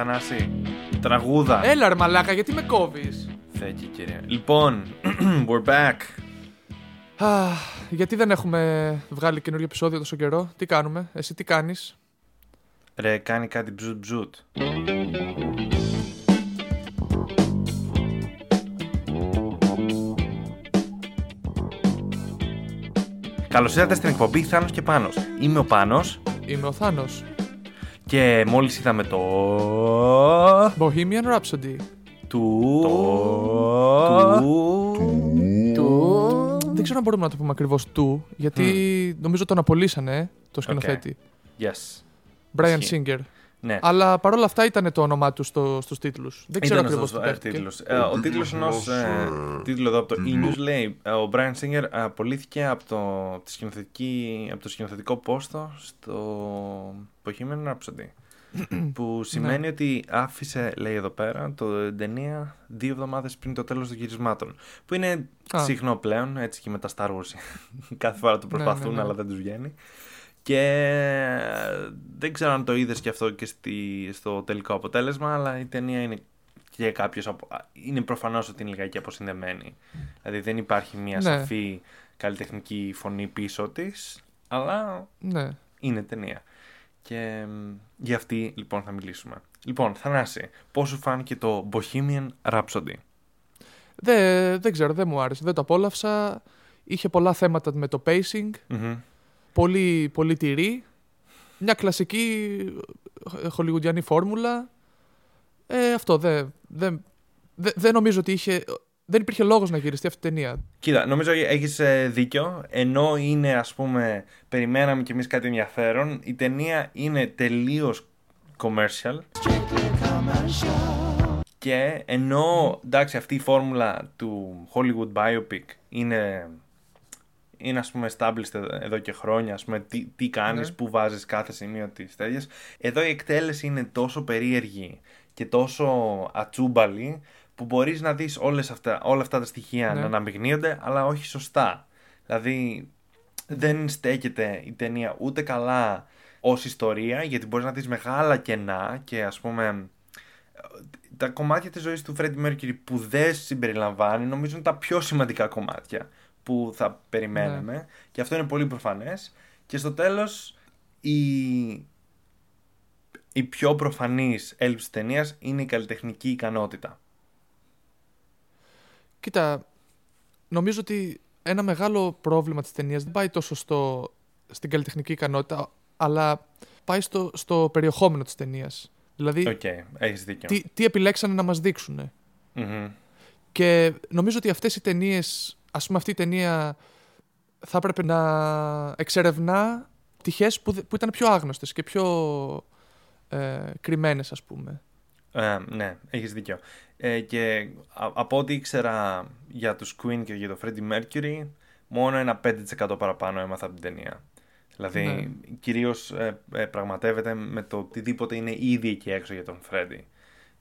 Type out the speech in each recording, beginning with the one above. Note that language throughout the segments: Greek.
Θανάση. Τραγούδα. Έλα ρε μαλάκα, γιατί με κόβεις; Θέκη, κύριε. Λοιπόν, we're back. Αχ, γιατί δεν έχουμε βγάλει καινούριο επεισόδιο τόσο καιρό; Τι κάνουμε, εσύ τι κάνεις; Ρε, κάνει κάτι μπζουτ μπζουτ. Καλώς ήρθατε στην εκπομπή Θάνος και Πάνος. Είμαι ο Πάνος Είμαι ο Θάνος. Και μόλις είδαμε το. Bohemian Rhapsody. Του. Του. Δεν ξέρω αν μπορούμε να το πούμε ακριβώς του, γιατί νομίζω τον απολύσανε το σκηνοθέτη. Yes. Brian Ισχύει. Singer. Ναι. Αλλά παρόλα αυτά ήταν το όνομά τους στο, στους τίτλους. Δεν ξέρω Ήταν ακριβώς αυτός τι ο παίχτηκε. τίτλος. Ε, Ο τίτλος ενός ε, τίτλου εδώ από το E-News λέει ε, ο Brian Singer απολύθηκε από το, τη σκηνοθετική, από το σκηνοθετικό πόστο στο Bohemian Rhapsody. που σημαίνει ότι άφησε, λέει εδώ πέρα, το την ταινία δύο εβδομάδες πριν το τέλος των γυρισμάτων. Που είναι Α. συχνό πλέον, έτσι και με τα Star Wars. Κάθε φορά το Ναι, ναι, προσπαθούν, ναι. αλλά δεν τους βγαίνει. Και ε, δεν ξέρω αν το είδες και αυτό και στη, στο τελικό αποτέλεσμα, αλλά η ταινία είναι για κάποιος απο... α, είναι προφανώς ότι είναι λιγάκι αποσυνδεμένη. Δηλαδή δεν υπάρχει μια Ναι. σαφή καλλιτεχνική φωνή πίσω της, αλλά Ναι. είναι ταινία. Και μ, για αυτή λοιπόν θα μιλήσουμε. Λοιπόν, Θανάση, πώς σου φάνηκε το Bohemian Rhapsody; Δεν, δεν ξέρω, δεν μου άρεσε. Δεν το απόλαυσα. Είχε πολλά θέματα με το pacing. Μμμ. Πολύ, πολύ τυρί. Μια κλασική ε, χολιγουντιανή φόρμουλα. Ε, αυτό δεν, δεν, δεν, δεν νομίζω ότι είχε... Δεν υπήρχε λόγος να γυριστεί αυτή η ταινία. Κοίτα, νομίζω ότι έχεις ε, δίκιο. Ενώ είναι, ας πούμε, περιμέναμε κι εμείς κάτι ενδιαφέρον, η ταινία είναι τελείως commercial. Και ενώ, εντάξει, αυτή η φόρμουλα του Hollywood biopic είναι, είναι ας πούμε, established εδώ- εδώ και χρόνια, ας πούμε, τι, τι κάνεις, Ναι. πού βάζεις κάθε σημείο της τέτοιας. Εδώ η εκτέλεση είναι τόσο περίεργη και τόσο ατσούμπαλη που μπορείς να δεις όλες αυτά, όλα αυτά τα στοιχεία Ναι. να αναμειγνύονται, αλλά όχι σωστά. Δηλαδή, δεν στέκεται η ταινία ούτε καλά ως ιστορία, γιατί μπορείς να δεις μεγάλα κενά και ας πούμε τα κομμάτια της ζωής του Freddie Mercury που δεν συμπεριλαμβάνει νομίζω είναι τα πιο σημαντικά κομμάτια που θα περιμέναμε και αυτό είναι πολύ προφανές και στο τέλος η, η πιο προφανής έλλειψη της ταινίας είναι η καλλιτεχνική ικανότητα. Κοίτα, νομίζω ότι ένα μεγάλο πρόβλημα της ταινίας δεν πάει τόσο στο, στην καλλιτεχνική ικανότητα, αλλά πάει στο, στο περιεχόμενο της ταινίας. Δηλαδή, Οκ, έχεις δίκιο. τι, τι επιλέξανε να μας δείξουν. Μμμ. Και νομίζω ότι αυτές οι ταινίες, ας πούμε αυτή η ταινία θα έπρεπε να εξερευνά τυχές που, δε- που ήταν πιο άγνωστες και πιο ε, κρυμμένες ας πούμε. Ε, ναι, έχεις δίκιο. Ε, και α- από ό,τι ήξερα για τους Queen και για το Freddie Mercury, μόνο ένα 5% παραπάνω έμαθα από την ταινία. Δηλαδή, Ναι. κυρίως ε, ε, πραγματεύεται με το οτιδήποτε είναι ήδη εκεί έξω για τον Freddie.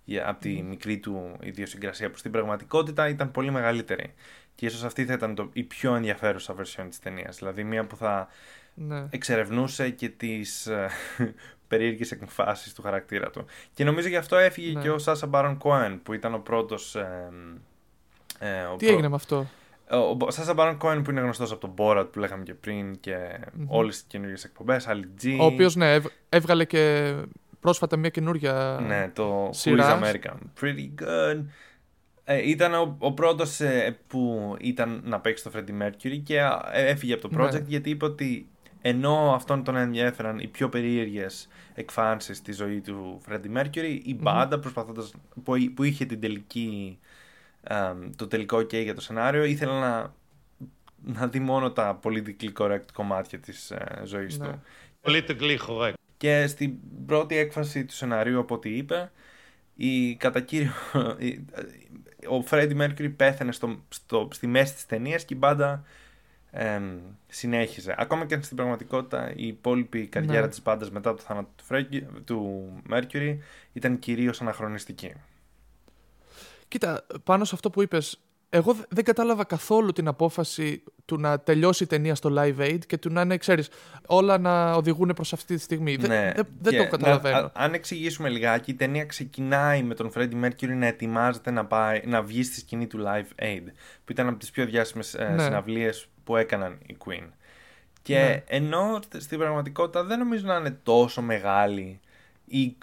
Για, από τη μικρή του ιδιοσυγκρασία που στην πραγματικότητα ήταν πολύ μεγαλύτερη. Και ίσως αυτή θα ήταν το, η πιο ενδιαφέρουσα version της ταινίας. Δηλαδή, μία που θα Ναι. εξερευνούσε και τις ε, περίεργες εκφάσεις του χαρακτήρα του. Και νομίζω γι' αυτό έφυγε Ναι. και ο Σάσα Μπάρον Κόεν που ήταν ο πρώτος... Ε, ε, ο Τι πρω- έγινε με αυτό; Ο, ο Σάσα Μπάρον Κόεν που είναι γνωστός από τον Borat που λέγαμε και πριν και Μμμ. όλες τις καινούργιες εκπομπές, Ali G. Ο οποίος ναι, έβ- έβγαλε και πρόσφατα μια καινούρια... Ναι, το Who is σειρά. American. Pretty good. Ε, ήταν ο, ο πρώτος ε, που ήταν να παίξει το Freddie Mercury και ε, έφυγε από το Ναι. project γιατί είπε ότι ενώ αυτόν τον ενδιέφεραν οι πιο περίεργες εκφάνσεις στη ζωή του Freddie Mercury, η μπάντα προσπαθώντας, που, που είχε την τελική, ε, το τελικό OK για το σενάριο ήθελε να, να δει μόνο τα politically correct κομμάτια της ε, ζωής Ναι. του. Politically correct. Και στην πρώτη έκφραση του σενάριου, από ό,τι είπε, η, κατά κύριο, η- ο Freddie Mercury πέθανε στο, στο, στη μέση της ταινίας και η μπάντα εμ, συνέχιζε. Ακόμα και αν στην πραγματικότητα η υπόλοιπη καριέρα Ναι. της μπάντας μετά το θάνατο του, Freddie- του Mercury ήταν κυρίως αναχρονιστική. Κοίτα, πάνω σε αυτό που είπες, εγώ δε- δεν κατάλαβα καθόλου την απόφαση του να τελειώσει η ταινία στο Live Aid και του να είναι, ξέρεις, όλα να οδηγούν προς αυτή τη στιγμή. Δεν- Ναι, δεν δεν και το καταλαβαίνω. να- α- αν εξηγήσουμε λιγάκι, η ταινία ξεκινάει με τον Freddie Mercury να ετοιμάζεται να, πάει, να βγει στη σκηνή του Live Aid, που ήταν από τις πιο διάσημες ε, Ναι. συναυλίες που έκαναν οι Queen. Και Ναι. ενώ st- στην πραγματικότητα δεν νομίζω να είναι τόσο μεγάλη ή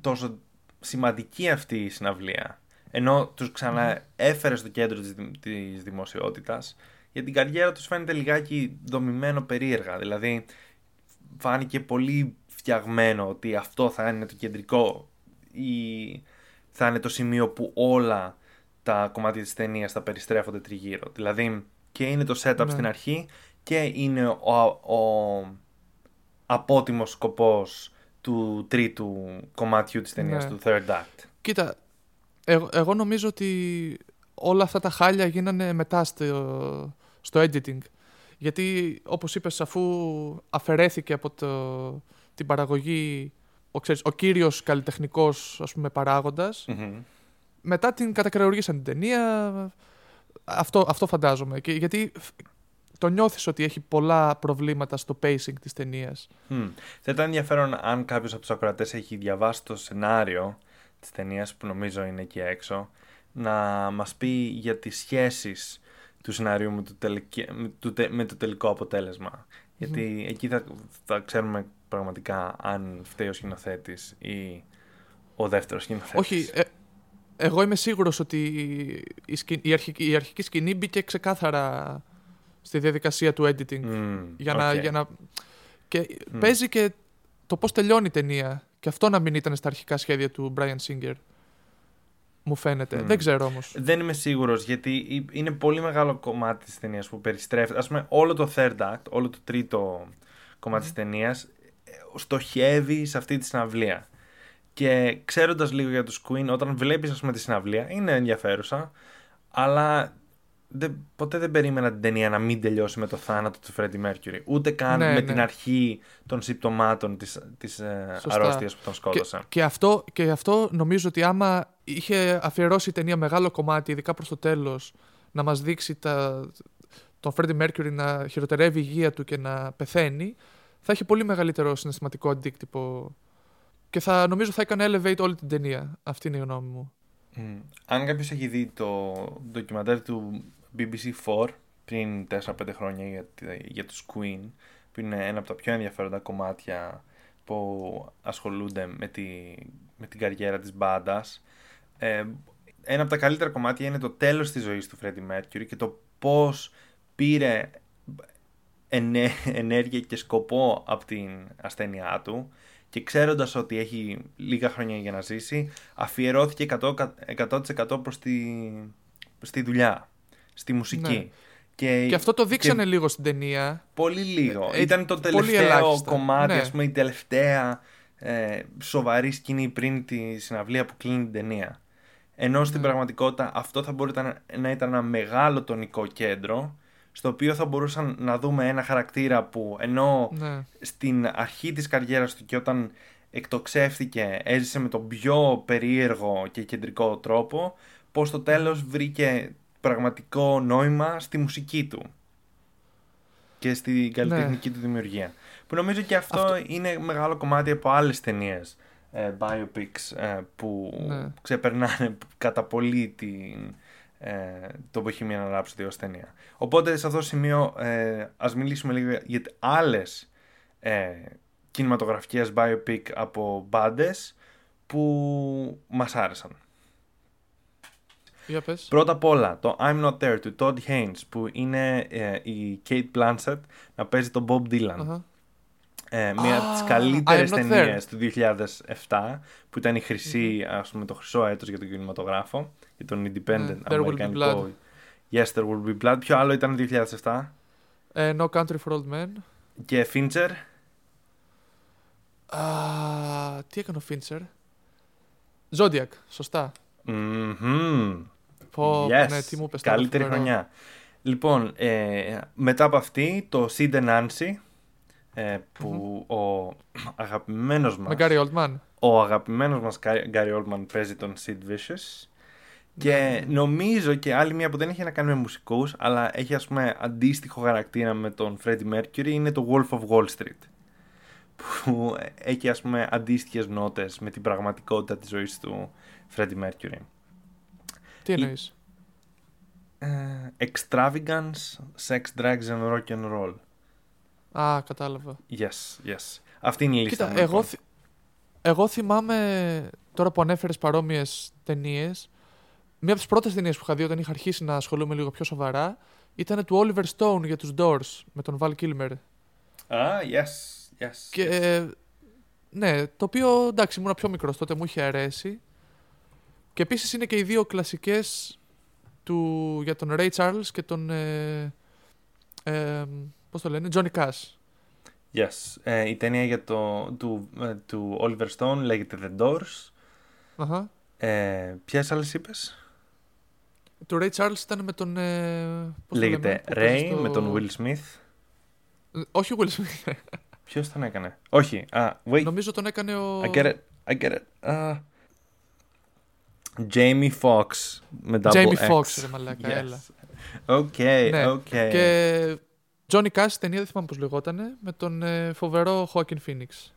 τόσο σημαντική αυτή η συναυλία, ενώ τους ξαναέφερες στο κέντρο της, δη- της δημοσιότητας, για την καριέρα τους φαίνεται λιγάκι δομημένο περίεργα. Δηλαδή, φάνηκε πολύ φτιαγμένο ότι αυτό θα είναι το κεντρικό ή θα είναι το σημείο που όλα τα κομμάτια της ταινίας θα περιστρέφονται τριγύρω. Δηλαδή και είναι το setup Ναι. στην αρχή και είναι ο, ο απότιμος σκοπός του τρίτου κομματιού της ταινίας, Ναι. του third act. Κοίτα, εγώ, εγώ νομίζω ότι όλα αυτά τα χάλια γίνανε μετά στο, στο editing. Γιατί, όπως είπες, αφού αφαιρέθηκε από το, την παραγωγή ο, ξέρεις, ο κύριος καλλιτεχνικός ας πούμε, παράγοντας, Μμμ. μετά την κατακρεουργήσαν την ταινία. Αυτό, αυτό φαντάζομαι. Και, γιατί φ- το νιώθεις ότι έχει πολλά προβλήματα στο pacing της ταινίας. Μμ. Θα ήταν ενδιαφέρον αν κάποιος από τους ακροατές έχει διαβάσει το σενάριο της ταινίας που νομίζω είναι εκεί έξω να μας πει για τις σχέσεις του σενάριου με το, τελικε- με το, τε- με το τελικό αποτέλεσμα. Γιατί εκεί θα, θα ξέρουμε πραγματικά αν φταίει ο σκηνοθέτης ή ο δεύτερος σκηνοθέτης. Όχι, ε, εγώ είμαι σίγουρος ότι η, σκη- η, αρχική, η αρχική σκηνή μπήκε ξεκάθαρα στη διαδικασία του editing. Μμ, για, να, οκ. για να... Και παίζει και το πώς τελειώνει η ταινία. Και αυτό να μην ήταν στα αρχικά σχέδια του Bryan Singer. Μου φαίνεται. Μμ. Δεν ξέρω όμως. Δεν είμαι σίγουρος γιατί η- είναι πολύ μεγάλο κομμάτι της ταινίας που περιστρέφεται. Α πούμε, όλο το third act, όλο το τρίτο κομμάτι της ταινίας στοχεύει σε αυτή τη συναυλία. Και ξέροντας λίγο για τους Queen, όταν βλέπεις τη συναυλία, είναι ενδιαφέρουσα, αλλά δεν, ποτέ δεν περίμενα την ταινία να μην τελειώσει με το θάνατο του Freddie Mercury. Ούτε καν Ναι, με ναι. την αρχή των συμπτωμάτων της, της ε, Σωστά. αρρώστιας που τον Και, σκότωσε. και, αυτό, και αυτό νομίζω ότι άμα είχε αφιερώσει η ταινία μεγάλο κομμάτι, ειδικά προς το τέλος, να μας δείξει τα, τον Freddie Mercury να χειροτερεύει η υγεία του και να πεθαίνει, θα έχει πολύ μεγαλύτερο συναισθηματικό αντίκτυπο. Και θα νομίζω θα έκανε elevate όλη την ταινία. Αυτή είναι η γνώμη μου. Μμ. Αν κάποιος έχει δει το ντοκιμαντέρ του BBC4 πριν 4-5 χρόνια για, τη- για τους Queen, που είναι ένα από τα πιο ενδιαφέροντα κομμάτια που ασχολούνται με, τη, με την καριέρα της μπάντας. Ε, ένα από τα καλύτερα κομμάτια είναι το τέλος της ζωής του Freddie Mercury και το πώς πήρε ενέ- ενέργεια και σκοπό από την ασθένειά του και ξέροντας ότι έχει λίγα χρόνια για να ζήσει αφιερώθηκε 100%, 100% προς τη, στη δουλειά, στη μουσική. Ναι. Και, Και αυτό το δείξανε και λίγο στην ταινία. πολύ λίγο. Ε, Ήταν το πολύ τελευταίο ελάχιστα. κομμάτι, Ναι. ας πούμε, η τελευταία ε, σοβαρή σκηνή πριν τη συναυλία που κλείνει την ταινία. Ενώ στην Ναι. πραγματικότητα αυτό θα μπορούσε να, να ήταν ένα μεγάλο τονικό κέντρο στο οποίο θα μπορούσαν να δούμε ένα χαρακτήρα που ενώ Ναι. στην αρχή της καριέρας του και όταν εκτοξεύτηκε έζησε με τον πιο περίεργο και κεντρικό τρόπο πως στο τέλος βρήκε πραγματικό νόημα στη μουσική του και στην καλλιτεχνική του δημιουργία. Που νομίζω και αυτό, Αυτό- είναι μεγάλο κομμάτι από άλλες ταινίες ε, biopics ε, που Ναι. ξεπερνάνε κατά πολύ την, ε, το Bohemian Rhapsody ως ταινία. Οπότε σε αυτό το σημείο ε, ας μιλήσουμε λίγο για άλλες ε, κινηματογραφικές biopic από μπάντες που μας άρεσαν. Για πες. Πρώτα απ' όλα το I'm Not There του Todd Haynes που είναι ε, η Kate Blanchett να παίζει τον Bob Dylan. Αχα. Ε, μία από τις Ah, καλύτερες I'm not ταινίες του 2007 που ήταν η χρυσή, ας πούμε, το χρυσό έτος για τον κινηματογράφο για τον Independent Ναι, There Will Be αμερικανικό Yes, There Will Be Blood. Ποιο άλλο ήταν 2007 Ε, no Country for Old Men. και Fincher Α, τι έκανε ο Φίντσερ. Zodiac, σωστά. Μμμ. Πω, yes. ναι, τι μου είπες τώρα, Καλύτερη φοβερό. χρονιά. Λοιπόν, ε, μετά από αυτή, το Sid and Nancy, ε, που ο αγαπημένος μας, Με Gary Oldman. ο αγαπημένος μας Γκάρι Όλμαν παίζει τον Sid Vicious Και νομίζω και άλλη μία που δεν έχει να κάνει με μουσικούς, αλλά έχει ας πούμε αντίστοιχο χαρακτήρα με τον Freddie Mercury, είναι το Wolf of Wall Street. Που έχει ας πούμε αντίστοιχες νότες με την πραγματικότητα της ζωής του Freddie Mercury. Τι εννοείς; Ε, extravagance, sex, drugs and rock and roll. Α, κατάλαβα. Yes, yes. Αυτή είναι η λίστα. Κοίτα, μου, εγώ, λοιπόν. θυ- εγώ θυμάμαι τώρα που ανέφερες παρόμοιες ταινίες. Μία από τις πρώτες ταινίες που είχα δει όταν είχα αρχίσει να ασχολούμαι λίγο πιο σοβαρά ήταν του Oliver Stone για τους Doors με τον Val Kilmer. Α, yes, yes. Και ε, ναι, το οποίο εντάξει ήμουν πιο μικρός τότε μου είχε αρέσει. Και επίσης είναι και οι δύο κλασικές του, για τον Ray Charles και τον ε, ε, πώς το λένε, Johnny Cash. Yes. Ε, η ταινία για το, του, ε, του Oliver Stone λέγεται The Doors. Αχα. Ε, ποιες άλλες είπες; Το Ray Charles ήταν με τον... Ε, πώς το λέμε, Λέγεται που παίζει Ray στο- με τον Will Smith. Ε, Όχι ο Will Smith. Ποιος τον έκανε; Όχι. Α, wait. Νομίζω τον έκανε ο... I get it. I get it. Α. Jamie Foxx με double Jamie X. Foxx, ρε μαλάκα, Yes. έλα. Οκ, Ναι. οκ. Και Johnny Cash ταινία, δεν θυμάμαι πώς λεγότανε, με τον ε, φοβερό Joaquin Phoenix.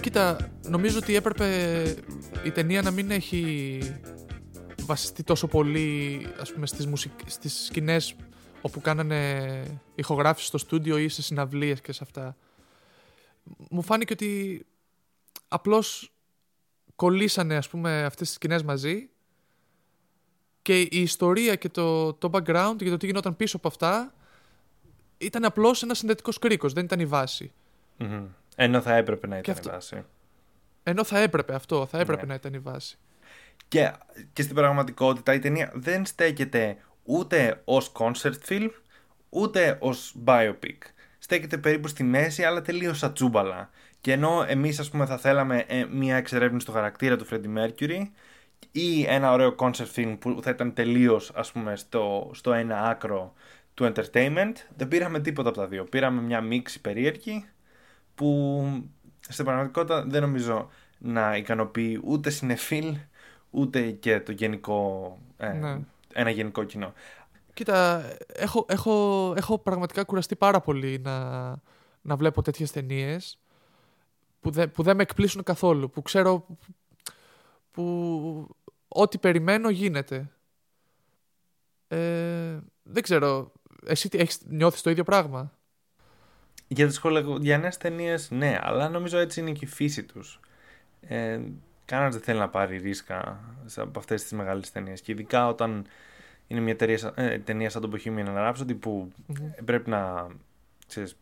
Κοίτα, νομίζω ότι έπρεπε η ταινία να μην έχει βασιστεί τόσο πολύ ας πούμε, στις, μουσικ... στις σκηνές όπου κάνανε ηχογράφηση στο στούντιο ή σε συναυλίες και σε αυτά. Μου φάνηκε ότι απλώς κολλήσανε ας πούμε αυτές τις σκηνές μαζί και η ιστορία και το, το background για το τι γινόταν πίσω από αυτά ήταν απλώς ένας συνδετικός κρίκος, δεν ήταν η βάση. Μμμ. Ενώ θα έπρεπε να ήταν η αυτό- βάση. Ενώ θα έπρεπε αυτό, θα έπρεπε Ναι. να ήταν η βάση. Και, και στην πραγματικότητα η ταινία δεν στέκεται ούτε ως concert film, ούτε ως biopic. Στέκεται περίπου στη μέση, αλλά τελείως ατσούμπαλα. Και ενώ εμείς ας πούμε θα θέλαμε ε, μια εξερεύνηση του χαρακτήρα του Freddie Mercury ή ένα ωραίο concert film που θα ήταν τελείως ας πούμε στο, στο ένα άκρο του entertainment, δεν πήραμε τίποτα από τα δύο. Πήραμε μια μίξη περίεργη που στην πραγματικότητα δεν νομίζω να ικανοποιεί ούτε συνεφίλ ούτε και το γενικό, ε, Ναι. ένα γενικό κοινό. Κοίτα, έχω, έχω, έχω πραγματικά κουραστεί πάρα πολύ να, να βλέπω τέτοιες ταινίες που, δεν- που δεν με εκπλήσουν καθόλου. Που ξέρω που ό,τι περιμένω γίνεται. Ε, δεν ξέρω. Εσύ τι, έχεις νιώθεις το ίδιο πράγμα; Για τις χολογιανές ταινίες, ναι, αλλά νομίζω έτσι είναι και η φύση τους. Ε, Κανένας δεν θέλει να πάρει ρίσκα σε- από αυτές τις μεγάλες ταινίες. Και ειδικά όταν είναι μια ταινία, σαν- ε, ταινία σαν το Bohemian Rhapsody που Μμμ. πρέπει να ξέρεις,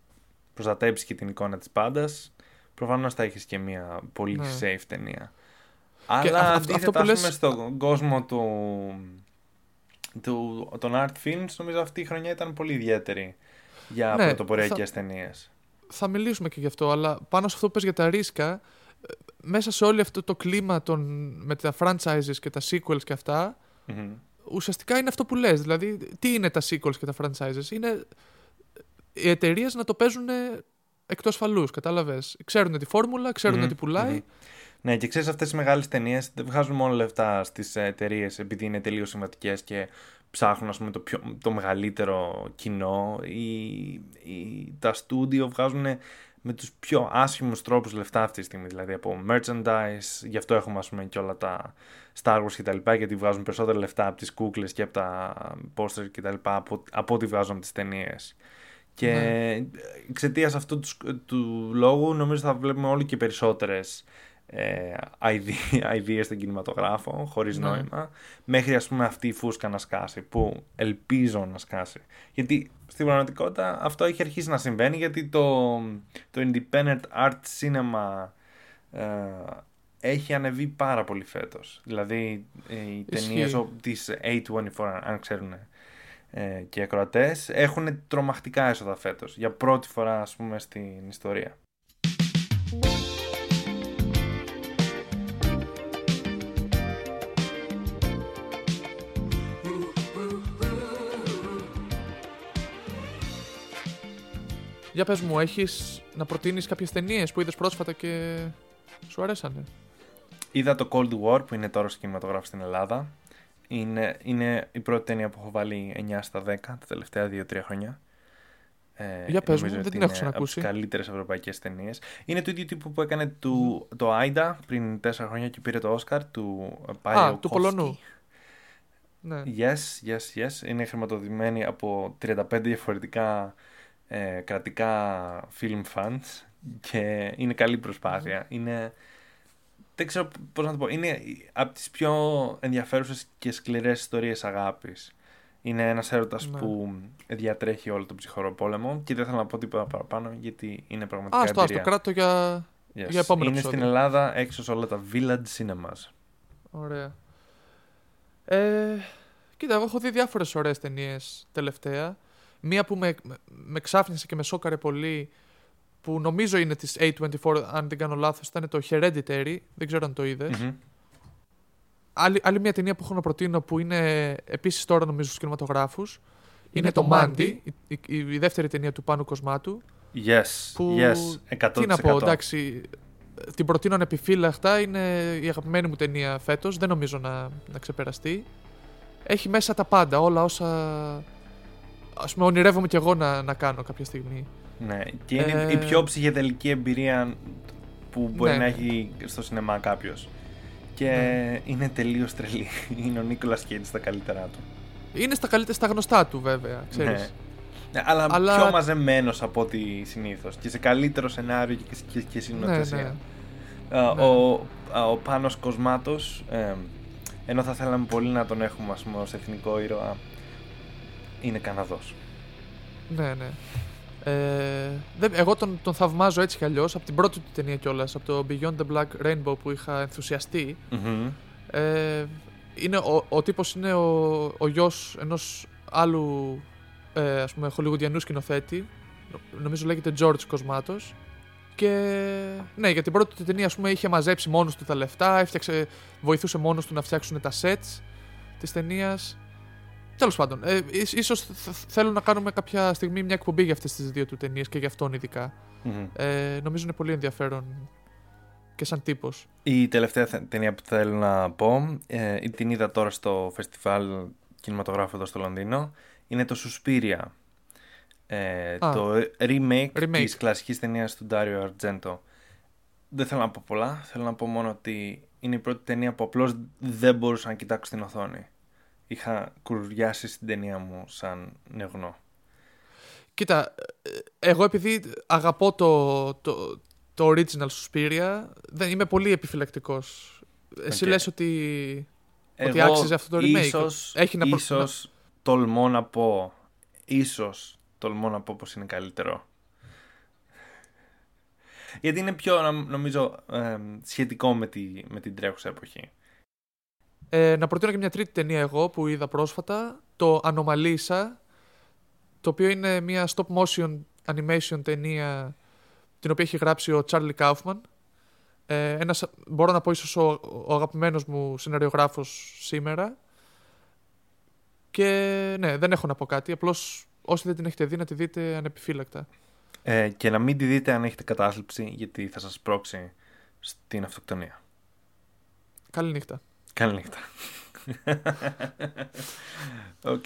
προστατέψει και την εικόνα της πάντας, προφανώς θα έχεις και μια πολύ Ναι. safe ταινία. α- Αλλά αυτό- αντίθετα, αυτό που ας λες- πούμε, στον κόσμο του, του, των art films, νομίζω αυτή η χρονιά ήταν πολύ ιδιαίτερη για Ναι, πρωτοποριακές ταινίες. Θα μιλήσουμε και γι' αυτό, αλλά πάνω σε αυτό που πες για τα ρίσκα, ε, μέσα σε όλο αυτό το κλίμα των, με τα franchises και τα sequels και αυτά, Μμμ. ουσιαστικά είναι αυτό που λες. Δηλαδή, τι είναι τα sequels και τα franchises; Είναι οι εταιρείες να το παίζουν εκτός φαλούς. Κατάλαβες; Ξέρουν τη φόρμουλα, ξέρουν Μμμ, τι πουλάει. μμμ. Ναι, και ξέρεις, αυτές τι μεγάλες ταινίες δεν βγάζουν μόνο λεφτά στις εταιρείες επειδή είναι τελείως σημαντικέ και ψάχνουν ας πούμε, το, πιο, το μεγαλύτερο κοινό. Οι, οι, τα στούντιο βγάζουν με τους πιο άσχημους τρόπους λεφτά αυτή τη στιγμή. Δηλαδή από merchandise, γι' αυτό έχουμε ας πούμε, και όλα τα Star Wars κτλ. Γιατί βγάζουν περισσότερα λεφτά από τις κούκλες και από τα posters κτλ. Από, από ό,τι βγάζουν από τις ταινίες. Και Ναι. εξαιτίας αυτού τους, του λόγου νομίζω θα βλέπουμε όλο και περισσότερες ε, ιδέε στον κινηματογράφο χωρίς Ναι. νόημα μέχρι ας πούμε αυτή η φούσκα να σκάσει που ελπίζω να σκάσει γιατί στην πραγματικότητα αυτό έχει αρχίσει να συμβαίνει γιατί το, το independent art cinema ε, έχει ανεβεί πάρα πολύ φέτος δηλαδή ε, οι Ισχύει. ταινίες ο- της A24 αν ξέρουν ε, και οι ακροατές έχουν τρομακτικά έσοδα φέτος για πρώτη φορά ας πούμε στην ιστορία Για πες μου, έχεις να προτείνεις κάποιες ταινίες που είδες πρόσφατα και σου αρέσανε; Είδα το Cold War που είναι τώρα στο κινηματογράφο στην Ελλάδα. Είναι, είναι η πρώτη ταινία που έχω βάλει 9 στα 10 τα τελευταία 2-3 χρόνια. Ε, Για πες νομίζω μου, δεν ότι την έχω είναι ξανακούσει. Από τις καλύτερες ευρωπαϊκές ταινίες. Είναι του ίδιου τύπου που έκανε του, το Άιντα πριν 4 χρόνια και πήρε το Όσκαρ του Πάιο Α, του Πολωνού. Ναι. Yes, yes, yes. Είναι χρηματοδοτημένη από 35 διαφορετικά ε, κρατικά film funds και είναι καλή προσπάθεια. Είναι, δεν ξέρω πώς να το πω, είναι από τις πιο ενδιαφέρουσες και σκληρές ιστορίες αγάπης. Είναι ένας έρωτας Ναι. που διατρέχει όλο τον ψυχρό πόλεμο και δεν θέλω να πω τίποτα παραπάνω γιατί είναι πραγματικά Άστο, άστο, εμπειρία. κράτο για... Yes. για επόμενο είναι επεισόδιο. στην Ελλάδα έξω σε όλα τα village cinemas. Ωραία. Ε, κοίτα, εγώ έχω δει διάφορες ωραίες ταινίες τελευταία. Μία που με, με, με ξάφνισε και με σόκαρε πολύ, που νομίζω είναι της A24, αν δεν κάνω λάθος, ήταν το Hereditary, δεν ξέρω αν το είδες. Μμμ. Άλλη, άλλη μια ταινία που έχω να προτείνω που είναι επίσης τώρα νομίζω στους κινηματογράφους, είναι, Είναι το το Mandy, Mandy. η, η- η δεύτερη ταινία του Πάνου Κοσμάτου. Yes, Που, yes, 100%. Τι να πω, εντάξει, την προτείνω ανεπιφύλακτα, είναι η αγαπημένη μου ταινία φέτος, δεν νομίζω να, να ξεπεραστεί. Έχει μέσα τα πάντα, όλα όσα ας πούμε ονειρεύομαι κι εγώ να, να κάνω κάποια στιγμή. Ναι, και είναι Ε, η πιο ψυχεδελική εμπειρία που μπορεί Ναι, να ναι. έχει στο σινεμά κάποιος. Και Ναι. είναι τελείως τρελή. Είναι ο Νίκολας Κέιτ στα καλύτερά του. Είναι στα καλύτερα, στα γνωστά του βέβαια, ξέρεις. Ναι. Ναι, αλλά, Αλλά- πιο μαζεμένος από ό,τι συνήθως. Και σε καλύτερο σενάριο και, και, και ναι, συνοθεσία. ναι. Α, Ναι. Ο, α, ο Πάνος Κοσμάτος, ε, ενώ θα θέλαμε πολύ να τον έχουμε ας πούμε, ως εθνικό ήρωα, είναι Καναδός. Ναι, ναι. Ε, δεν- εγώ τον, τον θαυμάζω έτσι κι αλλιώς, από την πρώτη του ταινία κιόλας, από το Beyond the Black Rainbow που είχα ενθουσιαστεί. Μμμ. Ε, είναι, ο, ο τύπος είναι ο, ο γιος ενός άλλου ε, ας πούμε χολιγουδιανού σκηνοθέτη Νο- νομίζω λέγεται George Κοσμάτος και ναι για την πρώτη του ταινία ας πούμε είχε μαζέψει μόνος του τα λεφτά έφτιαξε, βοηθούσε μόνος του να φτιάξουν τα sets της ταινίας. Τέλος πάντων, ε, ίσ- ίσως θ- θέλω να κάνουμε κάποια στιγμή μια εκπομπή για αυτές τις δύο του ταινίες και για αυτόν ειδικά. Μμμ. Ε, νομίζω είναι πολύ ενδιαφέρον και σαν τύπος. Η τελευταία θε- ταινία που θέλω να πω, ε, την είδα τώρα στο φεστιβάλ κινηματογράφου εδώ στο Λονδίνο, είναι το Suspiria. Ε, Α. το remake, Remake. της κλασικής ταινίας του Dario Argento. Δεν θέλω να πω πολλά, θέλω να πω μόνο ότι είναι η πρώτη ταινία που απλώς δεν μπορούσα να κοιτάξω στην οθόνη. Είχα κουλουριάσει στην ταινία μου σαν νεογνό. Κοίτα, ε, εγώ επειδή αγαπώ το, το, το original Suspiria, είμαι πολύ επιφυλακτικός. Εσύ Οκ. λες ότι, ότι άξιζε αυτό το remake. Ίσως, Έχει να προ- ίσως τολμώ να πω, ίσως τολμώ να πω πως είναι καλύτερο. Γιατί είναι πιο, νομ- νομίζω, ε, σχετικό με, τη, με την τρέχουσα εποχή. Ε, να προτείνω και μια τρίτη ταινία εγώ που είδα πρόσφατα, το Anomalisa, το οποίο είναι μια stop motion animation ταινία την οποία έχει γράψει ο Charlie Kaufman. Ε, ένας, μπορώ να πω ίσως ο, ο αγαπημένος μου σεναριογράφος σήμερα. Και ναι, δεν έχω να πω κάτι, απλώς όσοι δεν την έχετε δει να τη δείτε ανεπιφύλακτα. Ε, και να μην τη δείτε αν έχετε κατάθλιψη, γιατί θα σας σπρώξει στην αυτοκτονία. Καλή νύχτα. Καλή νύχτα. Οκ.